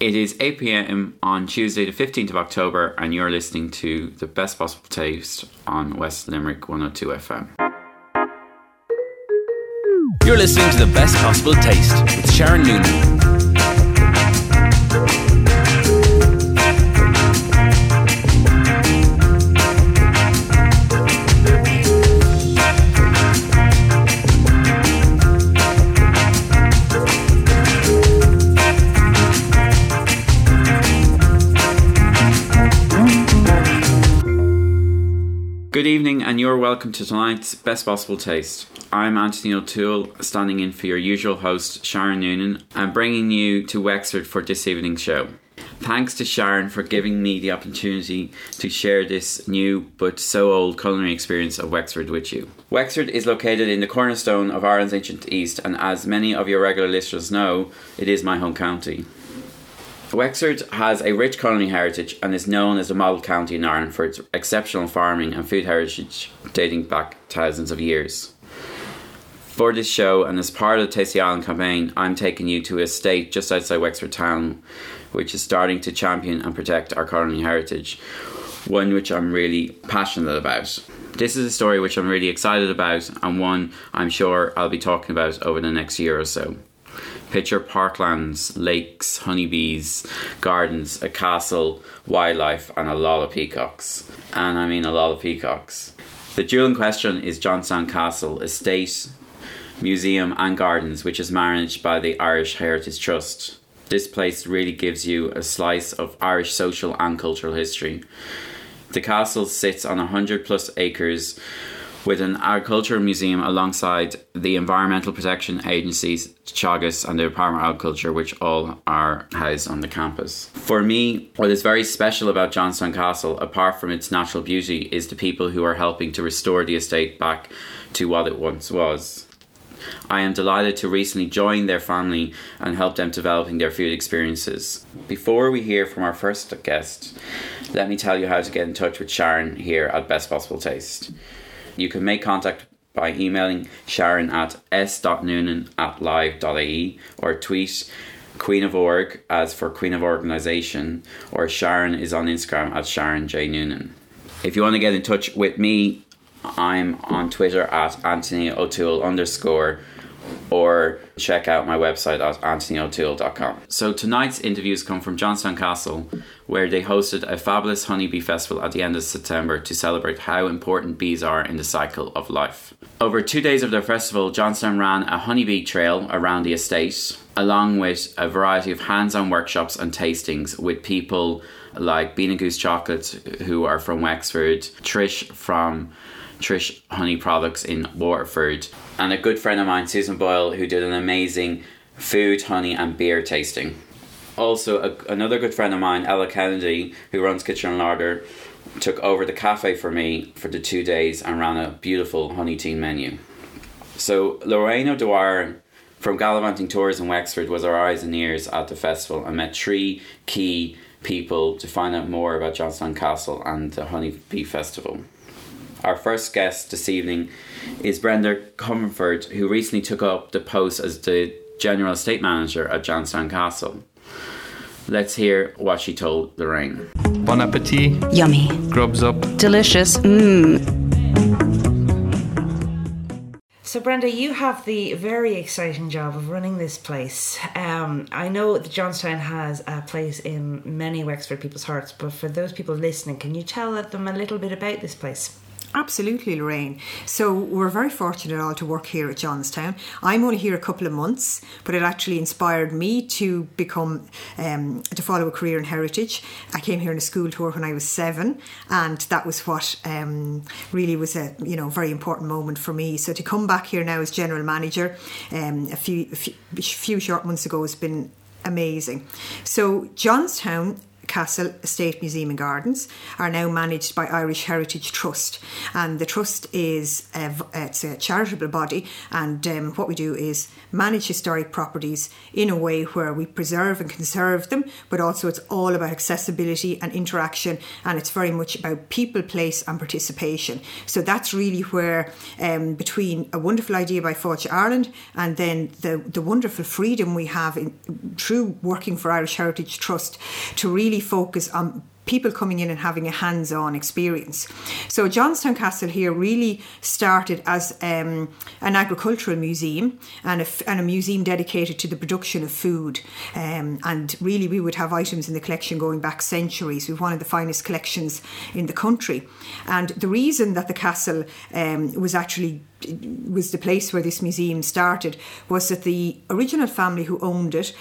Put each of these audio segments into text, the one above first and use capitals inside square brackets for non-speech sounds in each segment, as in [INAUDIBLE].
It is 8 pm on Tuesday, the 15th of October, and you're listening to the best possible taste on West Limerick 102 FM. You're listening to the best possible taste with Sharon Noonan. You're welcome to tonight's Best Possible Taste. I'm Anthony O'Toole, standing in for your usual host, Sharon Noonan, and bringing you to Wexford for this evening's show. Thanks to Sharon for giving me the opportunity to share this new but so old culinary experience of Wexford with you. Wexford is located in the cornerstone of Ireland's ancient East, and as many of your regular listeners know, it is my home county. Wexford has a rich culinary heritage and is known as a model county in Ireland for its exceptional farming and food heritage dating back thousands of years. For this show, and as part of the Taste the Island campaign, I'm taking you to a estate just outside Wexford town, which is starting to champion and protect our culinary heritage, one which I'm really passionate about. This is a story which I'm really excited about, and one I'm sure I'll be talking about over the next year or so. Picture parklands, lakes, honeybees, gardens, a castle, wildlife, and a lot of peacocks. And I mean a lot of peacocks. The jewel in question is Johnstown Castle, estate, museum, and gardens, which is managed by the Irish Heritage Trust. This place really gives you a slice of Irish social and cultural history. The castle sits on 100 plus acres with an agricultural museum alongside the environmental protection agencies, Teagasc and the Department of Agriculture, which all are housed on the campus. For me, what is very special about Johnstown Castle, apart from its natural beauty, is the people who are helping to restore the estate back to what it once was. I am delighted to recently join their family and help them developing their food experiences. Before we hear from our first guest, let me tell you how to get in touch with Sharon here at Best Possible Taste. You can make contact by emailing Sharon at s.noonan at live.ie or tweet Queen of Org as for Queen of Organisation or Sharon is on Instagram at Sharon J. Noonan. If you want to get in touch with me, I'm on Twitter at Anthony O'Toole underscore or check out my website at anthonyotoole.com. So tonight's interviews come from Johnstown Castle, where they hosted a fabulous honeybee festival at the end of September to celebrate how important bees are in the cycle of life. Over two days of their festival, Johnstown ran a honeybee trail around the estate, along with a variety of hands-on workshops and tastings with people like Bean and Goose Chocolate, who are from Wexford, Trish from Trish Honey Products in Waterford, and a good friend of mine, Susan Boyle, who did an amazing food, honey, and beer tasting. Also, a, another good friend of mine, Ella Kennedy, who runs Kitchen and Larder, took over the cafe for me for the two days and ran a beautiful honey tea menu. So, Lorraine O'Dwyer from Gallivanting Tours in Wexford was our eyes and ears at the festival and met three key people to find out more about Johnstown Castle and the Honey Bee Festival. Our first guest this evening is Brenda Comerford, who recently took up the post as the General Estate Manager at Johnstown Castle. Let's hear what she told Lorraine. Bon appetit. Yummy. Grubs up. Delicious. Mmm. So, Brenda, you have the very exciting job of running this place. Um, I know that Johnstown has a place in many Wexford people's hearts, but for those people listening, can you tell them a little bit about this place? Absolutely, Lorraine. So we're very fortunate all to work here at Johnstown. I'm only here a couple of months, but it actually inspired me to become um, to follow a career in heritage. I came here on a school tour when I was seven, and that was what um, really was a you know very important moment for me. So to come back here now as general manager, um, a few a few, a few short months ago has been amazing. So Johnstown Castle Estate Museum and Gardens are now managed by Irish Heritage Trust, and the trust is a, it's a charitable body, and um, what we do is manage historic properties in a way where we preserve and conserve them, but also it's all about accessibility and interaction, and it's very much about people, place, and participation. So that's really where um, between a wonderful idea by Fáilte Ireland and then the the wonderful freedom we have in, through working for Irish Heritage Trust to really focus on people coming in and having a hands on experience. So, Johnstown Castle here really started as um, an agricultural museum and a, and a, museum dedicated to the production of food. Um, and really, we would have items in the collection going back centuries. We've one of the finest collections in the country. And the reason that the castle um, was actually was the place where this museum started was that the original family who owned it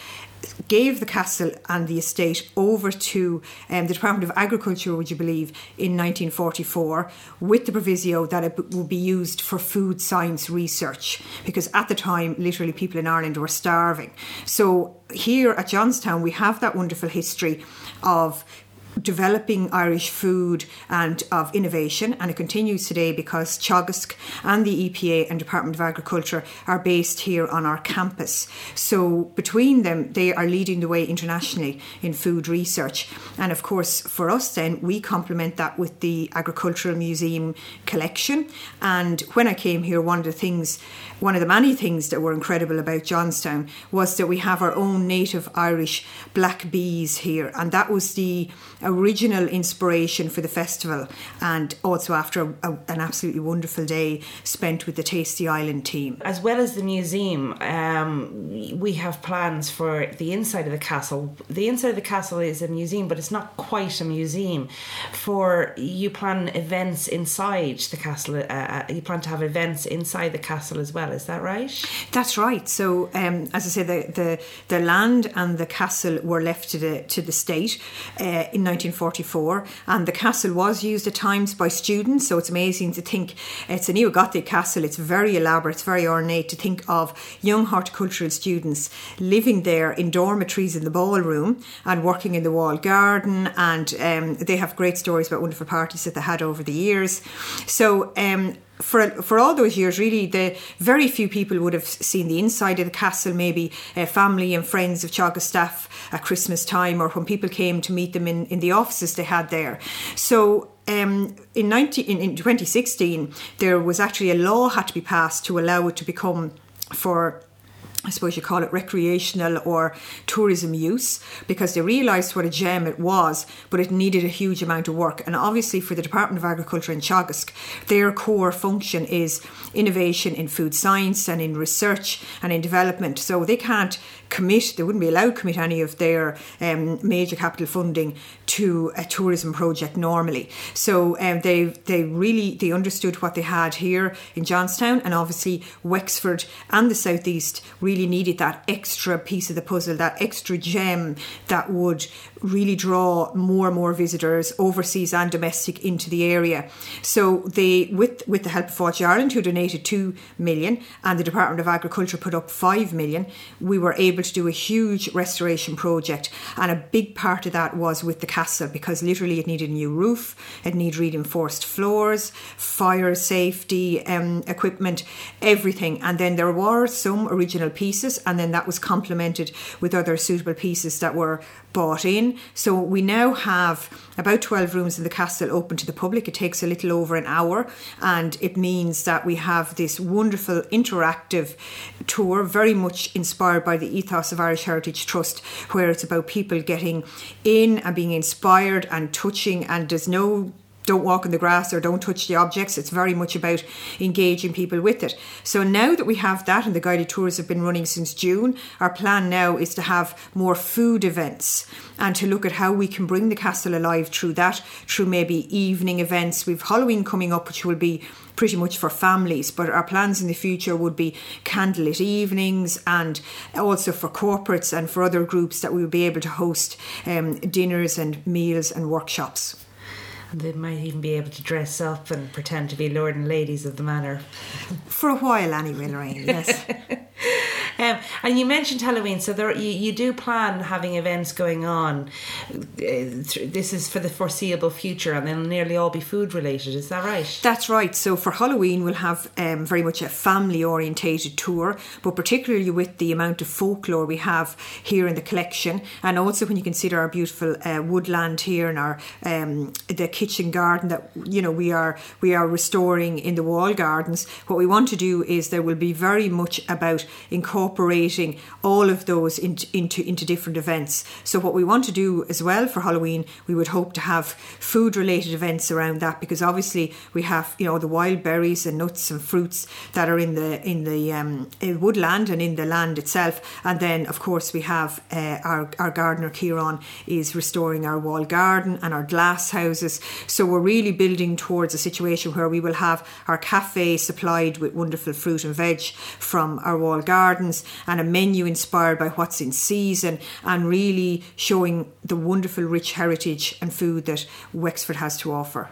gave the castle and the estate over to um, the Department of Agriculture, would you believe, in 1944, with the proviso that it would be used for food science research, because at the time, literally, people in Ireland were starving. So here at Johnstown, we have that wonderful history of developing Irish food and of innovation, and it continues today because Teagasc and the EPA and Department of Agriculture are based here on our campus. So between them, they are leading the way internationally in food research. And of course, for us, then we complement that with the Agricultural Museum collection. And when I came here, one of the things, one of the many things that were incredible about Johnstown was that we have our own native Irish black bees here, and that was the original inspiration for the festival, and also after a, a, an absolutely wonderful day spent with the Taste the Island team. As well as the museum, um, we have plans for the inside of the castle. The inside of the castle is a museum, but it's not quite a museum. For you plan events inside the castle. Uh, uh you plan to have events inside the castle as well. Is that right? That's right. So, um, as I say, the, the the land and the castle were left to the to the state uh, in 1944, and the castle was used at times by students. So it's amazing to think it's a neo Gothic castle. It's very elaborate, it's very ornate. To think of young horticultural students living there in dormitories in the ballroom and working in the wall garden, and um, they have great stories about wonderful parties that they had over the years. So um, for for all those years, really, the very few people would have seen the inside of the castle. Maybe uh, family and friends of Teagasc staff at Christmas time, or when people came to meet them in, in the offices they had there. So um, in, 19, in, in 2016, there was actually a law had to be passed to allow it to become for I suppose you call it recreational or tourism use because they realised what a gem it was, but it needed a huge amount of work. And obviously, for the Department of Agriculture in Teagasc, their core function is innovation in food science and in research and in development. So they can't commit, they wouldn't be allowed to commit any of their um, major capital funding to a tourism project normally. So um, they they really they understood what they had here in Johnstown, and obviously Wexford and the southeast really needed that extra piece of the puzzle, that extra gem that would really draw more and more visitors, overseas and domestic, into the area. So they, with with the help of Fáilte Ireland, who donated two million, and the Department of Agriculture put up five million, we were able to do a huge restoration project, and a big part of that was with the castle because literally it needed a new roof, it needed reinforced floors, fire safety um, equipment, everything, and then there were some original pieces, and then that was complemented with other suitable pieces that were bought in. So we now have about 12 rooms in the castle open to the public. It takes a little over an hour, and it means that we have this wonderful interactive tour, very much inspired by the ethos of Irish Heritage Trust, where it's about people getting in and being inspired and touching, and there's no don't walk in the grass or don't touch the objects. It's very much about engaging people with it. So now that we have that and the guided tours have been running since June, our plan now is to have more food events and to look at how we can bring the castle alive through that, through maybe evening events. We've Halloween coming up, which will be pretty much for families, but our plans in the future would be candlelit evenings and also for corporates and for other groups that we would be able to host um, dinners and meals and workshops. They might even be able to dress up and pretend to be lord and ladies of the manor. For a while, anyway, Lorraine. Yes. [LAUGHS] Um, and you mentioned Halloween, so there you, you do plan having events going on. Uh, this is for the foreseeable future, and they'll nearly all be food related. Is that right? That's right. So for Halloween, we'll have um, very much a family orientated tour, but particularly with the amount of folklore we have here in the collection, and also when you consider our beautiful uh, woodland here and our um, the kitchen garden that you know we are we are restoring in the wall gardens. What we want to do is there will be very much about incorporating all of those into into, into different events. So what we want to do as well for Halloween, we would hope to have food related events around that because obviously we have you know the wild berries and nuts and fruits that are in the in the um, in woodland and in the land itself, and then of course we have uh, our our gardener Kieran is restoring our wall garden and our glass houses. So we're really building towards a situation where we will have our cafe supplied with wonderful fruit and veg from our wall gardens and a menu inspired by what's in season and really showing the wonderful rich heritage and food that Wexford has to offer.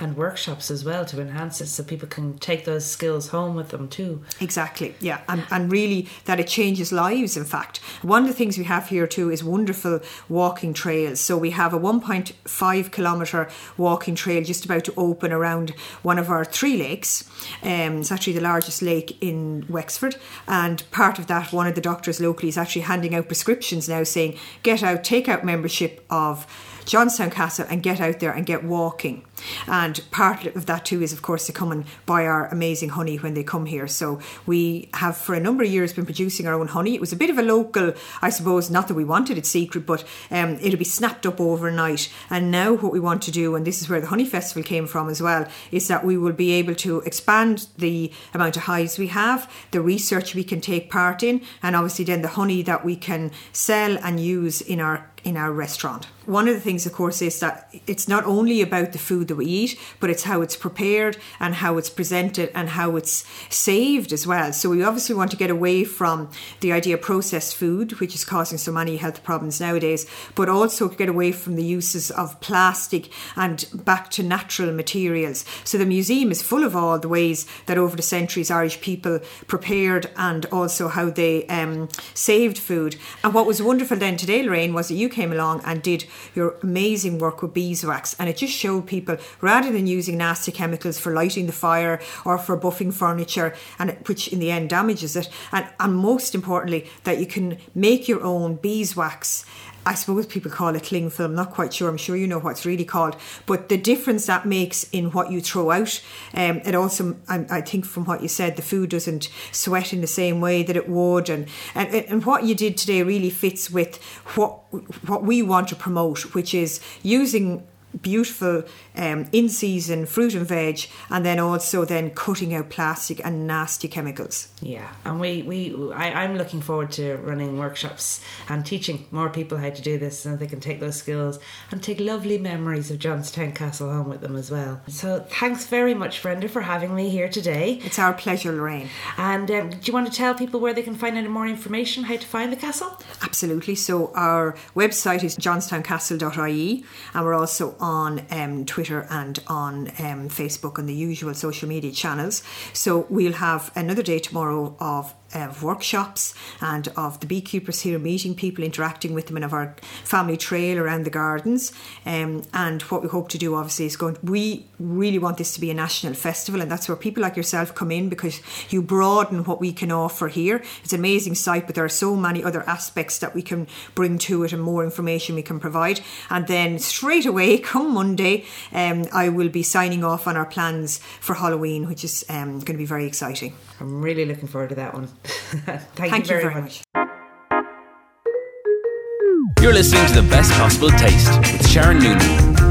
And workshops as well to enhance it, so people can take those skills home with them too. Exactly, yeah, and, and really that it changes lives. In fact, one of the things we have here too is wonderful walking trails. So we have a 1.5 kilometre walking trail just about to open around one of our three lakes. Um, it's actually the largest lake in Wexford, and part of that, one of the doctors locally is actually handing out prescriptions now, saying get out, take out membership of. Johnstown Castle and get out there and get walking. And part of that too is, of course, to come and buy our amazing honey when they come here. So we have for a number of years been producing our own honey. It was a bit of a local, I suppose, not that we wanted it secret, but um, it'll be snapped up overnight. And now what we want to do, and this is where the Honey Festival came from as well, is that we will be able to expand the amount of hives we have, the research we can take part in, and obviously then the honey that we can sell and use in our in our restaurant. One of the things, of course, is that it's not only about the food that we eat, but it's how it's prepared and how it's presented and how it's saved as well. So we obviously want to get away from the idea of processed food, which is causing so many health problems nowadays, but also get away from the uses of plastic and back to natural materials. So the museum is full of all the ways that over the centuries Irish people prepared and also how they um, saved food. And what was wonderful then today, Lorraine, was that you came along and did your amazing work with beeswax, and it just showed people rather than using nasty chemicals for lighting the fire or for buffing furniture, and which in the end damages it, and, and most importantly, that you can make your own beeswax I suppose people call it cling film, not quite sure. I'm sure you know what it's really called. But the difference that makes in what you throw out, um, it also, I, I think from what you said, the food doesn't sweat in the same way that it would. And, and, and what you did today really fits with what, what we want to promote, which is using beautiful um, in season fruit and veg and then also then cutting out plastic and nasty chemicals Yeah, and we, we I, I'm looking forward to running workshops and teaching more people how to do this and they can take those skills and take lovely memories of Johnstown Castle home with them as well. So thanks very much, Brenda, for having me here today. it's our pleasure lorraine And um, do you want to tell people where they can find any more information, how to find the castle? Absolutely. So our website is johnstowncastle.ie and we're also on um, Twitter and on um, Facebook and the usual social media channels. So we'll have another day tomorrow of of workshops and of the beekeepers here meeting people, interacting with them, and of our family trail around the gardens. Um, and what we hope to do, obviously, is going. To, We really want this to be a national festival, and that's where people like yourself come in because you broaden what we can offer here. It's an amazing site, but there are so many other aspects that we can bring to it, and more information we can provide. And then straight away, [LAUGHS] come Monday, um, I will be signing off on our plans for Halloween, which is um, going to be very exciting. I'm really looking forward to that one. Thank, [LAUGHS] Thank you very much. You're listening to the best possible taste with Sharon Noonan.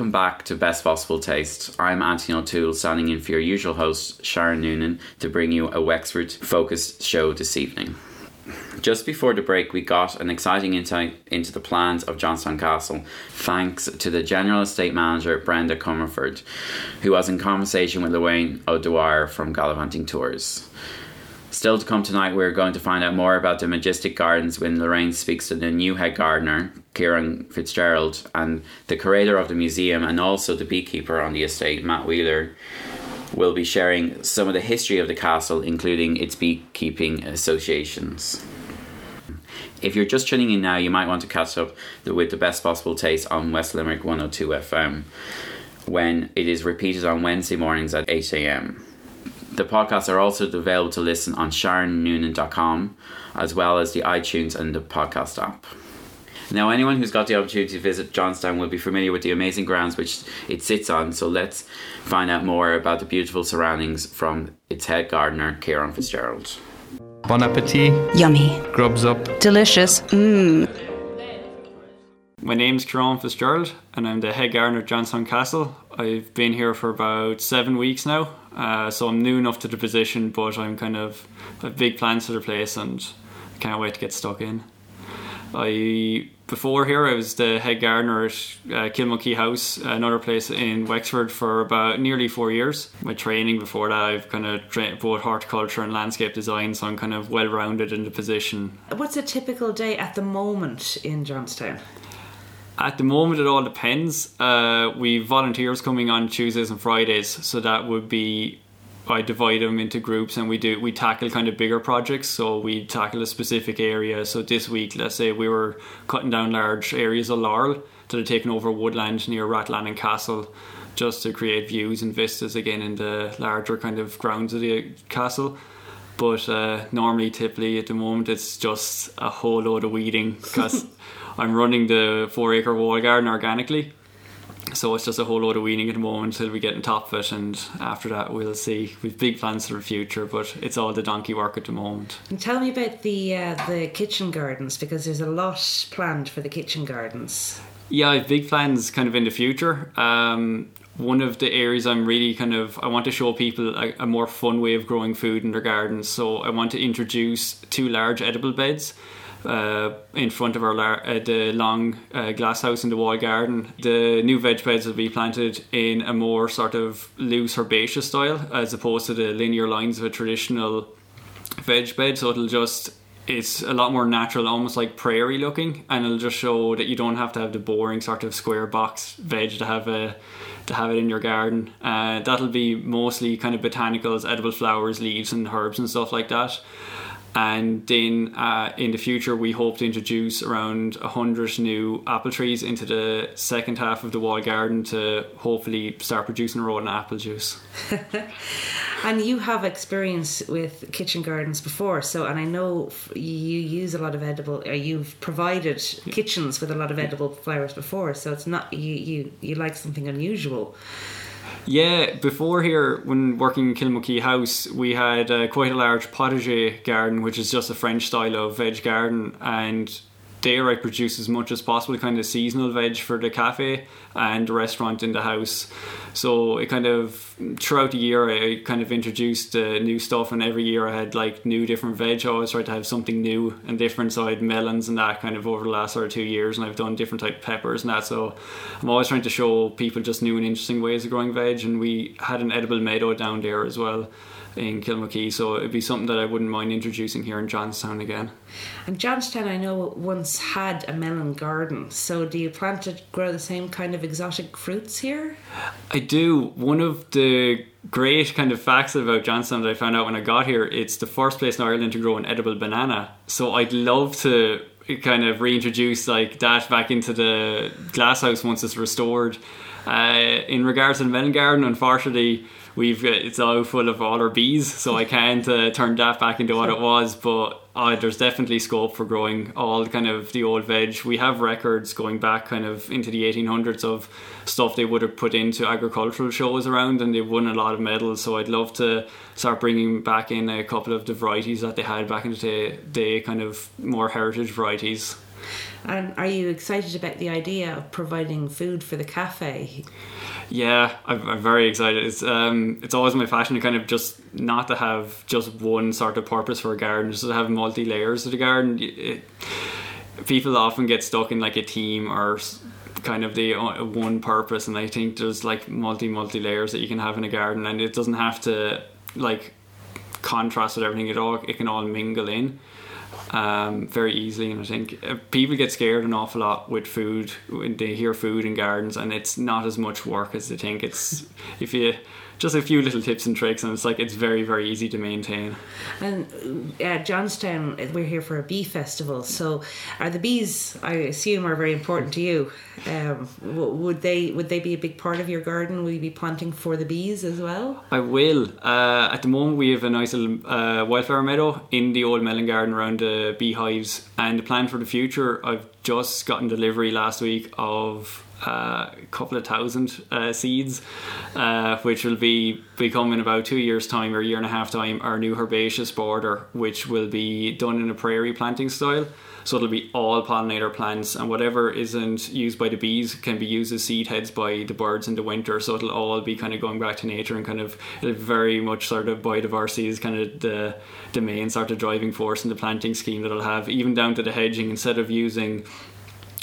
Welcome back to Best Possible Taste. I'm Anthony O'Toole, standing in for your usual host, Sharon Noonan, to bring you a Wexford focused show this evening. Just before the break, we got an exciting insight into the plans of Johnstown Castle, thanks to the General Estate Manager Brenda Comerford, who was in conversation with Lorraine O'Dwyer from Gallivanting Tours. Still to come tonight, we're going to find out more about the Majestic Gardens when Lorraine speaks to the new head gardener, Kieran Fitzgerald, and the curator of the museum and also the beekeeper on the estate, Matt Wheeler, will be sharing some of the history of the castle, including its beekeeping associations. If you're just tuning in now, you might want to catch up with the best possible taste on West Limerick 102 FM when it is repeated on Wednesday mornings at 8 am. The podcasts are also available to listen on SharonNoonan.com as well as the iTunes and the podcast app. Now, anyone who's got the opportunity to visit Johnstown will be familiar with the amazing grounds which it sits on, so let's find out more about the beautiful surroundings from its head gardener, Kieran Fitzgerald. Bon appetit. Yummy. Grubs up. Delicious. Mmm. My name's Kieran Fitzgerald, and I'm the head gardener at Johnstown Castle. I've been here for about seven weeks now, uh, so I'm new enough to the position, but I'm kind of have big plans for the place, and I can't wait to get stuck in. I before here I was the head gardener at uh, Kilmokea House, another place in Wexford, for about nearly four years. My training before that, I've kind of trained horticulture and landscape design, so I'm kind of well rounded in the position. What's a typical day at the moment in Johnstown? At the moment, it all depends. Uh, we volunteers coming on Tuesdays and Fridays, so that would be I divide them into groups and we do we tackle kind of bigger projects. So we tackle a specific area. So this week, let's say we were cutting down large areas of laurel that are taking over woodland near Rathlannon Castle, just to create views and vistas again in the larger kind of grounds of the castle. But uh, normally, typically at the moment, it's just a whole load of weeding because [LAUGHS] I'm running the four acre wall garden organically. So it's just a whole load of weeding at the moment until we get on top of it, and after that we'll see. We've big plans for the future, but it's all the donkey work at the moment. And tell me about the uh, the kitchen gardens because there's a lot planned for the kitchen gardens. Yeah, I have big plans kind of in the future. Um, one of the areas I'm really kind of I want to show people a, a more fun way of growing food in their gardens. So I want to introduce two large edible beds uh, in front of our lar- uh, the long uh, glass house in the wall garden. The new veg beds will be planted in a more sort of loose herbaceous style as opposed to the linear lines of a traditional veg bed. So it'll just it's a lot more natural, almost like prairie looking, and it'll just show that you don't have to have the boring sort of square box veg to have a to have it in your garden. Uh, that'll be mostly kind of botanicals, edible flowers, leaves, and herbs and stuff like that and then uh, in the future we hope to introduce around 100 new apple trees into the second half of the wall garden to hopefully start producing our own apple juice. [LAUGHS] And you have experience with kitchen gardens before so and i know you use a lot of edible or you've provided kitchens with a lot of edible flowers before so it's not you you, you like something unusual yeah, before here, when working in Kilmokea House, we had uh, quite a large potager garden, which is just a French style of veg garden, and there I produce as much as possible, kind of seasonal veg for the cafe and the restaurant in the house. So it kind of throughout the year I kind of introduced uh, new stuff, and every year I had like new different veg. I always tried to have something new and different. So I had melons and that kind of over the last sort of two years, and I've done different type of peppers and that. So I'm always trying to show people just new and interesting ways of growing veg. And we had an edible meadow down there as well in Kilmokea, so it'd be something that I wouldn't mind introducing here in Johnstown again. And Johnstown, I know, once had a melon garden. So, do you plan to grow the same kind of exotic fruits here? I do. One of the great kind of facts about Johnstown that I found out when I got here, it's the first place in Ireland to grow an edible banana. So, I'd love to kind of reintroduce like that back into the glasshouse once it's restored. Uh, in regards to the melon garden, unfortunately, we've it's all full of all our bees, so I can't uh, turn that back into what it was. But uh, there's definitely scope for growing all kind of the old veg. We have records going back kind of into the 1800s of stuff they would have put into agricultural shows around, and they won a lot of medals. So I'd love to start bringing back in a couple of the varieties that they had back in the day, day kind of more heritage varieties. And are you excited about the idea of providing food for the cafe? Yeah, I'm, I'm very excited. It's um, it's always my passion to kind of just not to have just one sort of purpose for a garden, just to have multi layers of the garden. It, people often get stuck in like a team or kind of the uh, one purpose, and I think there's like multi multi layers that you can have in a garden, and it doesn't have to like contrast with everything. It all it can all mingle in um, very easily. And I think uh, people get scared an awful lot with food when they hear food in gardens, and it's not as much work as they think. It's if you just a few little tips and tricks, and it's like it's very very easy to maintain. And uh, Johnstown, we're here for a bee festival. So, are the bees? I assume are very important to you. Um, would they would they be a big part of your garden? Will you be planting for the bees as well? I will. Uh, at the moment, we have a nice little uh, wildflower meadow in the old melon garden around the beehives. And the plan for the future, I've just gotten delivery last week of a couple of thousand uh, seeds, uh, which will be become in about two years' time or a year and a half time our new herbaceous border, which will be done in a prairie planting style. So it'll be all pollinator plants, and whatever isn't used by the bees can be used as seed heads by the birds in the winter. So it'll all be kind of going back to nature and kind of it'll very much sort of biodiversity is kind of the the main sort of driving force in the planting scheme that I'll have, even down to the hedging. Instead of using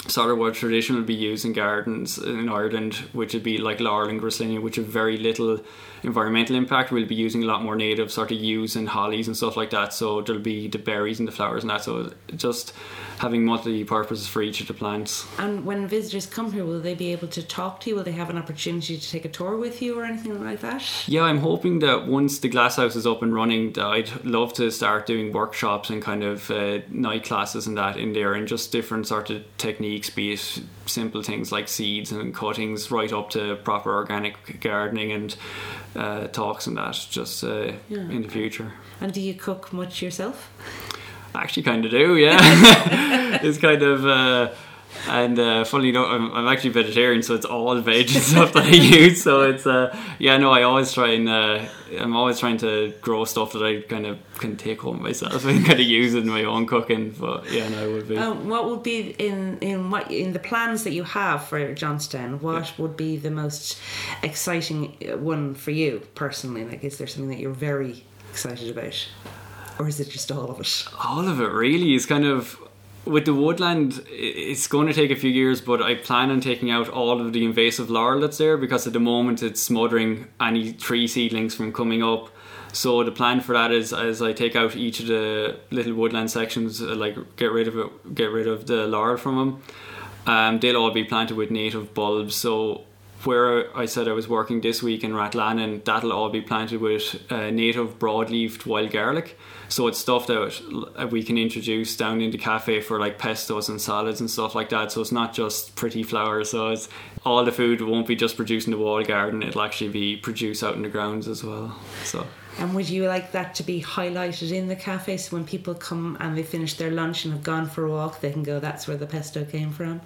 sort of what traditionally be used in gardens in Ireland, which would be like laurel and griselinia, which have very little environmental impact. We'll be using a lot more native sort of yews and hollies and stuff like that. So there'll be the berries and the flowers and that. So just having multi purposes for each of the plants. And when visitors come here, will they be able to talk to you? Will they have an opportunity to take a tour with you or anything like that? Yeah, I'm hoping that once the glasshouse is up and running, that I'd love to start doing workshops and kind of uh, night classes and that in there, and just different sort of techniques, be it simple things like seeds and cuttings, right up to proper organic gardening and uh, talks and that, just uh, Yeah. in the future. And do you cook much yourself? [LAUGHS] I actually kind of do, yeah. [LAUGHS] it's kind of. Uh, and uh, funny enough, I'm, I'm actually vegetarian, so it's all veg and stuff that I [LAUGHS] use. So it's uh, yeah, no, I always try and uh, I'm always trying to grow stuff that I kind of can take home myself and kind of use in my own cooking. But yeah, no, I would be. Um, what would be in in what in the plans that you have for Johnstown? What would be the most exciting uh, one for you personally? Like, is there something that you're very excited about, or is it just all of it? all of it really. Is kind of with the woodland it's going to take a few years but i plan on taking out all of the invasive laurel that's there because at the moment it's smothering any tree seedlings from coming up. So the plan for that is as i take out each of the little woodland sections uh, like get rid of it get rid of the laurel from them um, they'll all be planted with native bulbs. So where I said I was working this week in Rathlannon, that'll all be planted with uh, native broadleafed wild garlic. So it's stuff that uh, we can introduce down in the cafe for like pestos and salads and stuff like that. So it's not just pretty flowers. So it's all the food won't be just produced in the wall garden. It'll actually be produced out in the grounds as well. So And would you like that to be highlighted in the cafe so when people come and they finish their lunch and have gone for a walk, they can go, "That's where the pesto came from."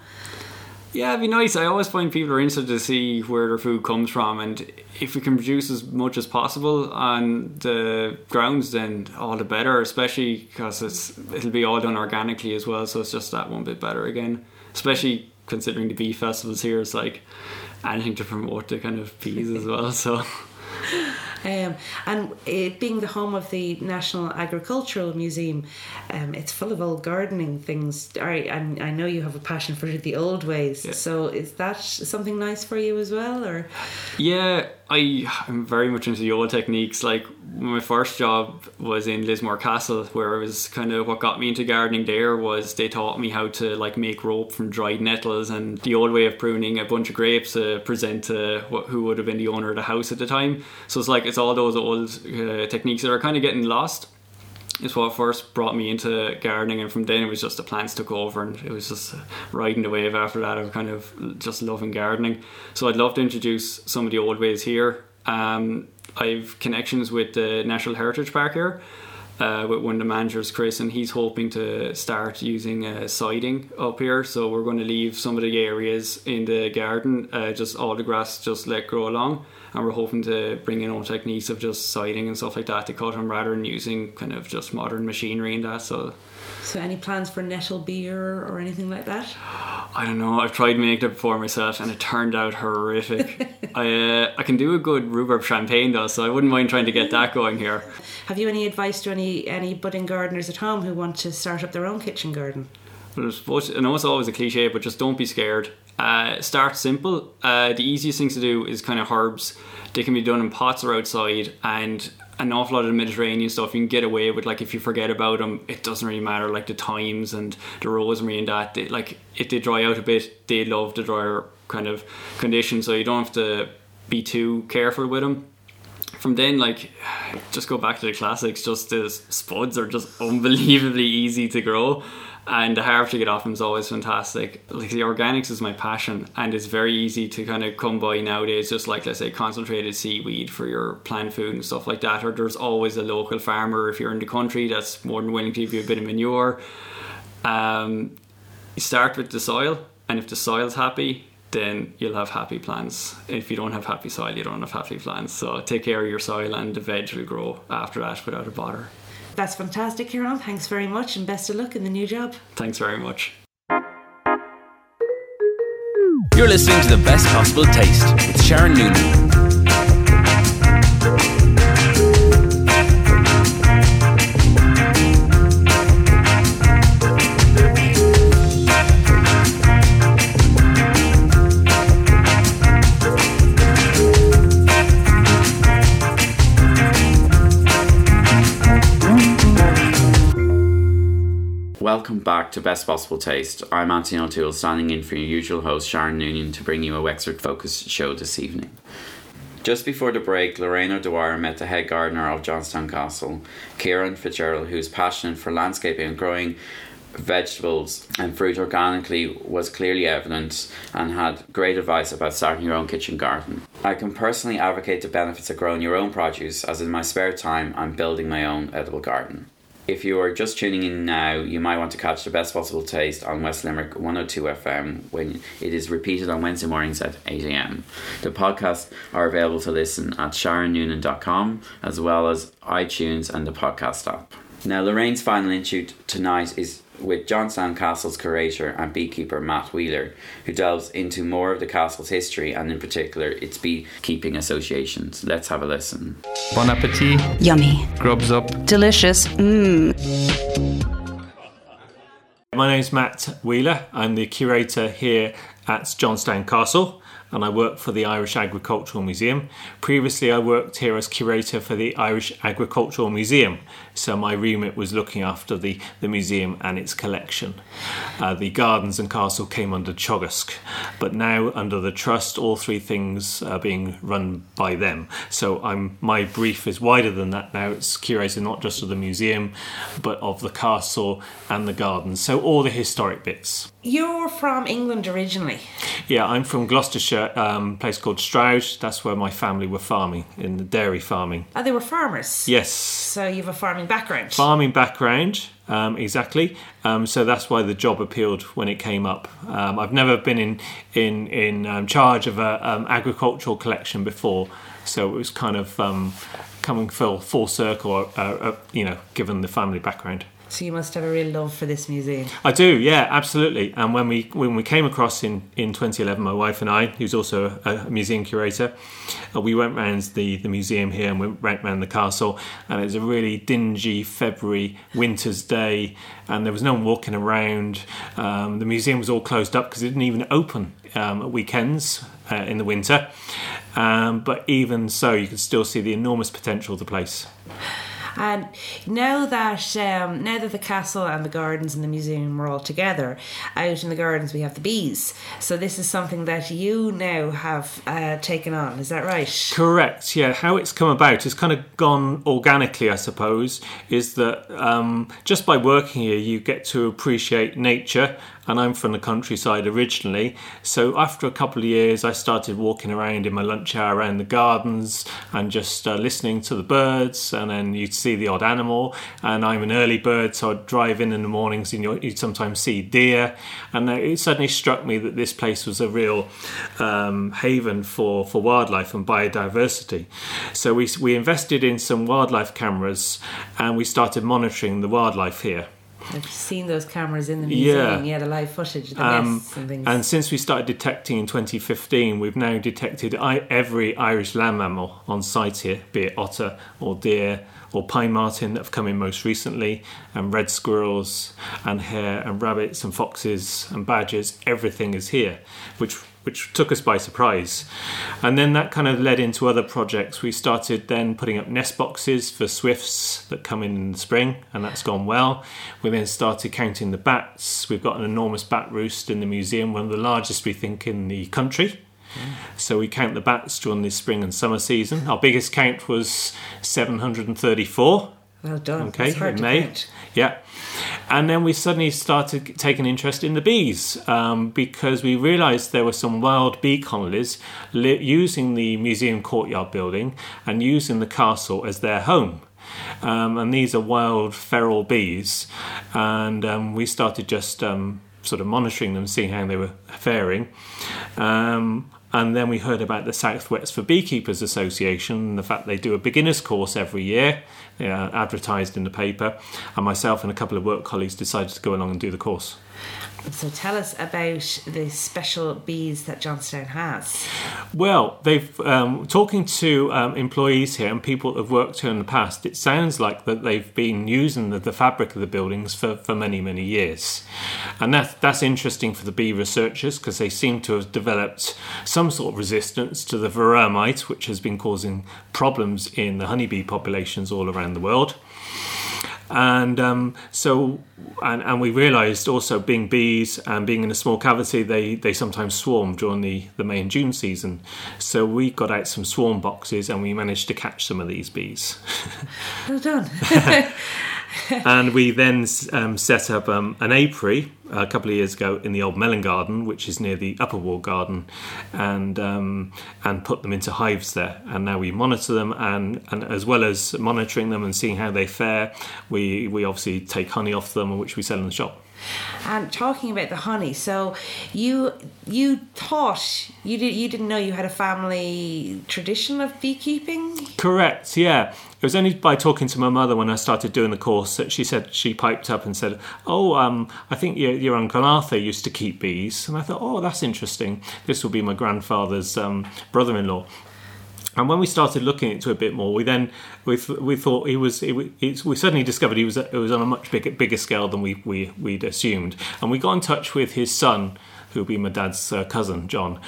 Yeah, it'd be nice. I always find people are interested to see where their food comes from, and if we can produce as much as possible on the grounds, then all the better. Especially because it's it'll be all done organically as well, so it's just that one bit better again. Especially considering the bee festivals here, it's like anything to promote the kind of bees as well. So [LAUGHS] Um, and it being the home of the National Agricultural Museum, um, it's full of old gardening things. I, I know you have a passion for the old ways. Yeah. So is that something nice for you as well, or? Yeah, I am very much into the old techniques. Like my first job was in Lismore Castle, where it was kind of what got me into gardening. There was they taught me how to like make rope from dried nettles and the old way of pruning a bunch of grapes to present to who would have been the owner of the house at the time. So it's like it's all those old uh, techniques that are kind of getting lost is what first brought me into gardening and from then it was just the plants took over and it was just riding the wave after that of kind of just loving gardening. So I'd love to introduce some of the old ways here. Um, I've connections with the National Heritage Park here uh, with one of the managers, Chris, and he's hoping to start using uh, scything up here. So we're going to leave some of the areas in the garden, uh, just all the grass just let grow along, and we're hoping to bring in own techniques of just scything and stuff like that to cut them rather than using kind of just modern machinery and that. So So, any plans for nettle beer or anything like that? I don't know. I've tried making it before myself, and it turned out horrific. [LAUGHS] I uh, I can do a good rhubarb champagne though, so I wouldn't mind trying to get that going here. Have you any advice to any any budding gardeners at home who want to start up their own kitchen garden? But I know it's always a cliche, but just don't be scared. Uh, start simple. Uh, the easiest things to do is kind of herbs. They can be done in pots or outside, and an awful lot of the Mediterranean stuff you can get away with. Like if you forget about them, it doesn't really matter. Like the thymes and the rosemary and that. They, like if they dry out a bit, they love the drier kind of condition, so you don't have to be too careful with them from then like just go back to the classics just the spuds are just unbelievably easy to grow and the harvest to get off them is always fantastic. Like the organics is my passion and it's very easy to kind of come by nowadays just like let's say concentrated seaweed for your plant food and stuff like that or there's always a local farmer if you're in the country that's more than willing to give you a bit of manure. Um, you start with the soil and if the soil's happy then you'll have happy plants. If you don't have happy soil, you don't have happy plants. So take care of your soil and the veg will grow after that without a bother. That's fantastic, Kieran. Thanks very much and best of luck in the new job. Thanks very much. You're listening to the best possible taste with Sharon Noonan. Back to Best Possible Taste. I'm Anthony O'Toole, standing in for your usual host Sharon Noonan to bring you a Wexford Focus show this evening. Just before the break, Lorraine O'Dwyer met the head gardener of Johnstown Castle, Kieran Fitzgerald, who's passionate for landscaping and growing vegetables and fruit organically was clearly evident and had great advice about starting your own kitchen garden. I can personally advocate the benefits of growing your own produce as in my spare time I'm building my own edible garden. If you are just tuning in now, you might want to catch the best possible taste on West Limerick 102 FM when it is repeated on Wednesday mornings at 8am. The podcasts are available to listen at sharonnoonan.com as well as iTunes and the podcast app. Now, Lorraine's final interview tonight is with Johnstown Castle's curator and beekeeper Matt Wheeler, who delves into more of the castle's history and, in particular, its beekeeping associations. Let's have a listen. Bon appetit, Yummy. grubs up. Delicious. Mmm. My name's Matt Wheeler. I'm the curator here at Johnstown Castle and I work for the Irish Agricultural Museum. Previously, I worked here as curator for the Irish Agricultural Museum, so my remit was looking after the, the museum and its collection. Uh, the gardens and castle came under Teagasc, but now under the trust, all three things are being run by them. So I'm my brief is wider than that now. It's curated not just of the museum, but of the castle and the gardens. So all the historic bits. You're from England originally. Yeah, I'm from Gloucestershire, um, place called Stroud. That's where my family were farming in the dairy farming. Oh, they were farmers. Yes, So you have a farming background. farming background. Um, exactly. Um, so that's why the job appealed when it came up. Um, I've never been in in in um, charge of a um, agricultural collection before, so it was kind of um, coming full full circle. Uh, uh, you know, given the family background. So you must have a real love for this museum. I do, yeah, absolutely. And when we when we came across in, in 2011, my wife and I, who's also a, a museum curator, uh, we went round the, the museum here and we went round the castle. And it was a really dingy February winter's day, and there was no one walking around. Um, the museum was all closed up because it didn't even open um, at weekends uh, in the winter. Um, but even so, you could still see the enormous potential of the place. And now that um, now that the castle and the gardens and the museum are all together, out in the gardens we have the bees. So this is something that you now have uh, taken on. Is that right? Correct. Yeah, how it's come about has kind of gone organically, I suppose. Is that um, just by working here, you get to appreciate nature and I'm from the countryside originally. So after a couple of years, I started walking around in my lunch hour around the gardens and just uh, listening to the birds, and then you'd see the odd animal. And I'm an early bird, so I'd drive in in the mornings, and you'd sometimes see deer. And it suddenly struck me that this place was a real um, haven for, for wildlife and biodiversity. So we, we invested in some wildlife cameras, and we started monitoring the wildlife here. I've seen those cameras in the museum. Yeah, the live footage, the Um, and things. and since we started detecting in 2015, we've now detected every Irish land mammal on site here, be it otter or deer or pine marten that have come in most recently, and red squirrels and hare and rabbits and foxes and badgers. Everything is here, which which took us by surprise. And then that kind of led into other projects. We started then putting up nest boxes for swifts that come in in the spring, and that's gone well. We then started counting the bats. We've got an enormous bat roost in the museum, one of the largest we think in the country. So we count the bats during the spring and summer season. Our biggest count was 734. well done. Okay, in May. count. Yeah. And then we suddenly started taking interest in the bees um, because we realised there were some wild bee colonies li- using the museum courtyard building and using the castle as their home. Um, and these are wild feral bees. And um, we started just um, sort of monitoring them, seeing how they were faring. Um, and then we heard about the South Wexford Beekeepers Association and the fact they do a beginner's course every year, uh, advertised in the paper. And myself and a couple of work colleagues decided to go along and do the course. So tell us about the special bees that Johnstown has. Well, they've um, talking to um, employees here and people that have worked here in the past. It sounds like that they've been using the, the fabric of the buildings for, for many many years, and that's that's interesting for the bee researchers because they seem to have developed some sort of resistance to the varroa mite, which has been causing problems in the honeybee populations all around the world and um, so and, and we realized also being bees and being in a small cavity they, they sometimes swarm during the, the May and June season so we got out some swarm boxes and we managed to catch some of these bees Well done. [LAUGHS] [LAUGHS] [LAUGHS] and we then um, set up um, an apiary a couple of years ago in the old melon garden, which is near the upper wall garden, and um, and put them into hives there. And now we monitor them, and, and as well as monitoring them and seeing how they fare, we we obviously take honey off them, which we sell in the shop. and talking about the honey, so you you thought you did you didn't know you had a family tradition of beekeeping. Correct, yeah. It was only by talking to my mother when I started doing the course that she said she piped up and said, "Oh, um, I think your, your uncle Arthur used to keep bees." And I thought, "Oh, that's interesting. This will be my grandfather's um, brother-in-law." And when we started looking into it a bit more, we then we, we thought he was. It, it's, we suddenly discovered he was it was on a much bigger bigger scale than we, we we'd assumed. And we got in touch with his son, who would be my dad's uh, cousin, John.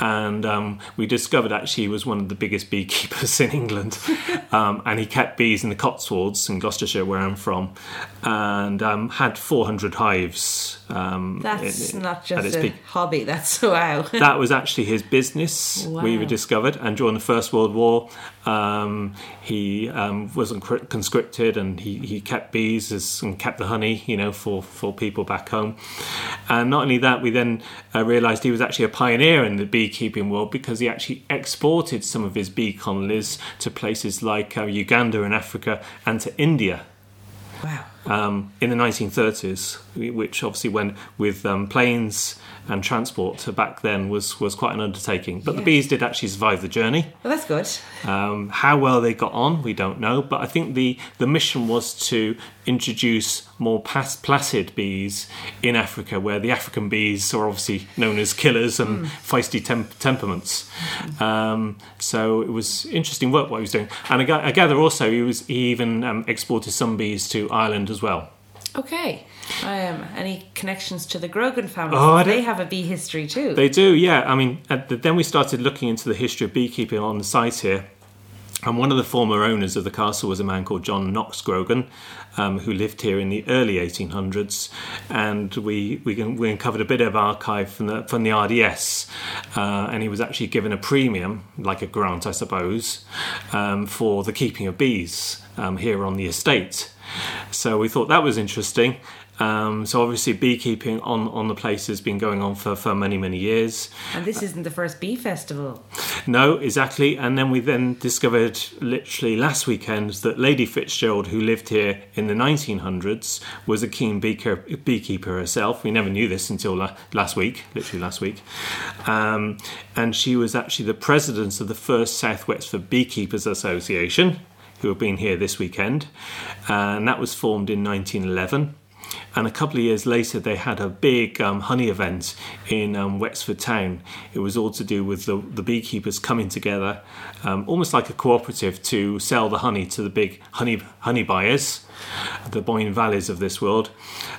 And um, we discovered actually he was one of the biggest beekeepers [LAUGHS] in England. [LAUGHS] um, and he kept bees in the Cotswolds in Gloucestershire, where I'm from, and um, had 400 hives. Um, That's in- not just a peak hobby. That's [LAUGHS] wow. that was actually his business. We Wow. discovered, and during the First World War, um, he um, wasn't conscripted, and he, he kept bees as, and kept the honey, you know, for, for people back home. And not only that, we then uh, realised he was actually a pioneer in the beekeeping world because he actually exported some of his bee colonies to places like uh, Uganda in Africa and to India wow. Um, in the 1930s, which obviously went with um, planes and transport back then was, was quite an undertaking. But the bees did actually survive the journey. Well, that's good. Um, how well they got on, we don't know. But I think the, the mission was to introduce more pas- placid bees in Africa, where the African bees are obviously known as killers and feisty temp- temperaments. Um, so it was interesting work what he was doing. And I gather also he was he even um, exported some bees to Ireland as well. Okay. Um, any connections to the Grogan family? Oh, they have a bee history too. They do, yeah. I mean, the, then we started looking into the history of beekeeping on the site here. And one of the former owners of the castle was a man called John Knox Grogan, um, who lived here in the early 1800s. And we, we, we uncovered a bit of archive from the, from the RDS. Uh, and he was actually given a premium, like a grant, I suppose, um, for the keeping of bees um, here on the estate. So we thought that was interesting. Um, so obviously, beekeeping on, on the place has been going on for, for many many years. And this isn't the first bee festival. No, exactly. And then we then discovered literally last weekend that Lady Fitzgerald, who lived here in the 1900s, was a keen beaker, beekeeper herself. We never knew this until la- last week, literally last week. Um, and she was actually the president of the first South Wexford Beekeepers Association, who have been here this weekend. Uh, and that was formed in 1911 and a couple of years later they had a big um, honey event in um, Wexford town. It was all to do with the, the beekeepers coming together, um, almost like a cooperative, to sell the honey to the big honey honey buyers, the Boyne Valleys of this world,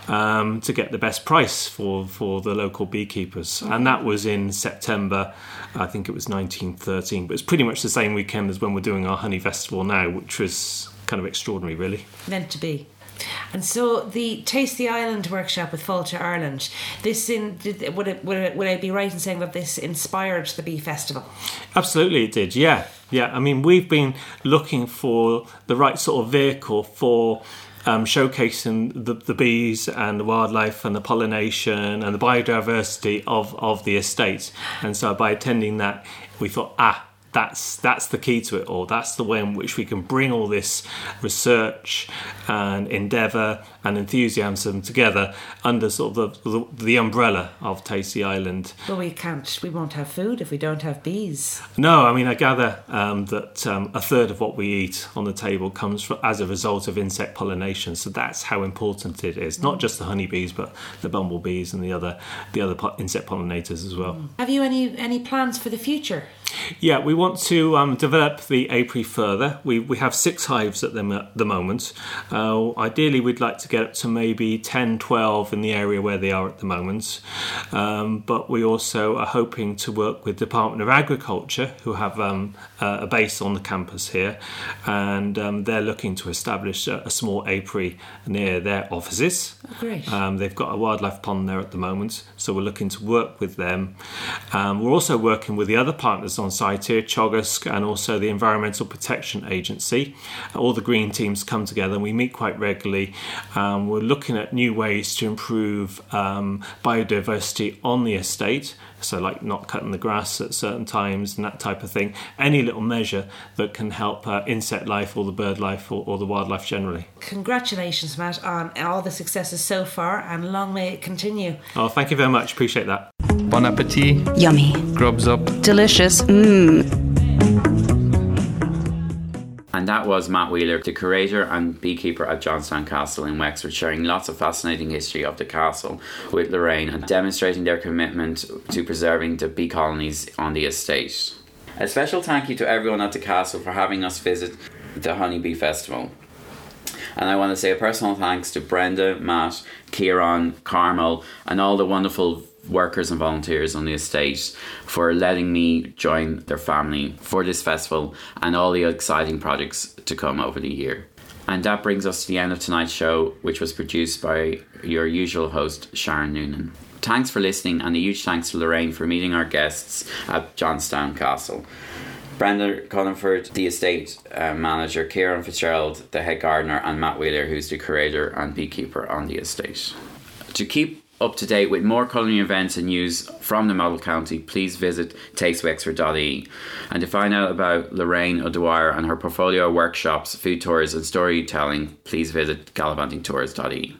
um, to get the best price for, for the local beekeepers. And that was in September, I think it was 1913, but it's pretty much the same weekend as when we're doing our honey festival now, which was kind of extraordinary, really. Meant to be. And so the Taste the Island workshop with Fáilte Ireland, this in did, would it, would it, would I be right in saying that this inspired the Bee Festival? Absolutely, it did. Yeah, yeah. I mean, we've been looking for the right sort of vehicle for. Um, showcasing the, the bees and the wildlife and the pollination and the biodiversity of, of the estate. And so by attending that, we thought, ah, that's that's the key to it all. That's the way in which we can bring all this research and endeavour and enthusiasm together under sort of the, the, the umbrella of Taste the Island. But we can't. We won't have food if we don't have bees. No, I mean I gather um, that um, a third of what we eat on the table comes from, as a result of insect pollination. So that's how important it is. Not just the honeybees, but the bumblebees and the other the other po- insect pollinators as well. Have you any any plans for the future? Yeah, we want to um, develop the apiary further. We, we have six hives at the, at the moment. Uh, ideally, we'd like to get up to maybe 10, 12 in the area where they are at the moment. Um, but we also are hoping to work with Department of Agriculture, who have um, a base on the campus here, and um, they're looking to establish a, a, small apiary near their offices. Oh, great. Um, they've got a wildlife pond there at the moment, so we're looking to work with them. Um, we're also working with the other partners on site here, Teagasc and also the Environmental Protection Agency. All the green teams come together and we meet quite regularly. Um, we're looking at new ways to improve um, biodiversity on the estate. So, like not cutting the grass at certain times and that type of thing. Any little measure that can help uh, insect life or the bird life or, or the wildlife generally. Congratulations, Matt, on all the successes so far, and long may it continue. Oh, thank you very much. Appreciate that. Bon appetit. Yummy. Grubs up. Delicious. Mmm. And that was Matt Wheeler, the curator and beekeeper at Johnstown Castle in Wexford, sharing lots of fascinating history of the castle with Lorraine and demonstrating their commitment to preserving the bee colonies on the estate. A special thank you to everyone at the castle for having us visit the Honeybee Festival. And I want to say a personal thanks to Brenda, Matt, Kieran, Carmel, and all the wonderful workers and volunteers on the estate for letting me join their family for this festival and all the exciting projects to come over the year. And that brings us to the end of tonight's show, which was produced by your usual host, Sharon Noonan. Thanks for listening, and a huge thanks to Lorraine for meeting our guests at Johnstown Castle. Brenda Cullingford, the estate uh, manager, Kieran Fitzgerald, the head gardener, and Matt Wheeler, who's the curator and beekeeper on the estate. To keep up to date with more culinary events and news from the model county, please visit tastewexford.ie. And to find out about Lorraine O'Dwyer and her portfolio workshops, food tours, and storytelling, please visit gallivantingtours.ie.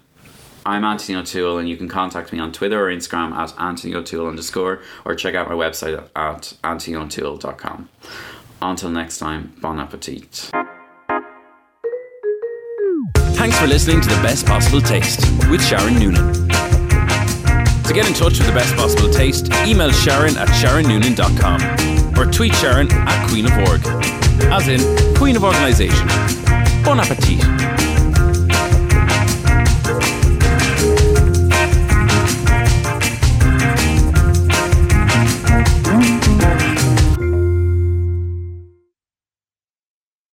I'm Anthony O'Toole, and you can contact me on Twitter or Instagram at Anthony O'Toole underscore, or check out my website at anthonyotoole.com. Until next time, bon appetit. Thanks for listening to The Best Possible Taste with Sharon Noonan. To get in touch with The Best Possible Taste, email Sharon at sharonnoonan.com or tweet Sharon at Queen of Org, as in Queen of Organisation. Bon appetit.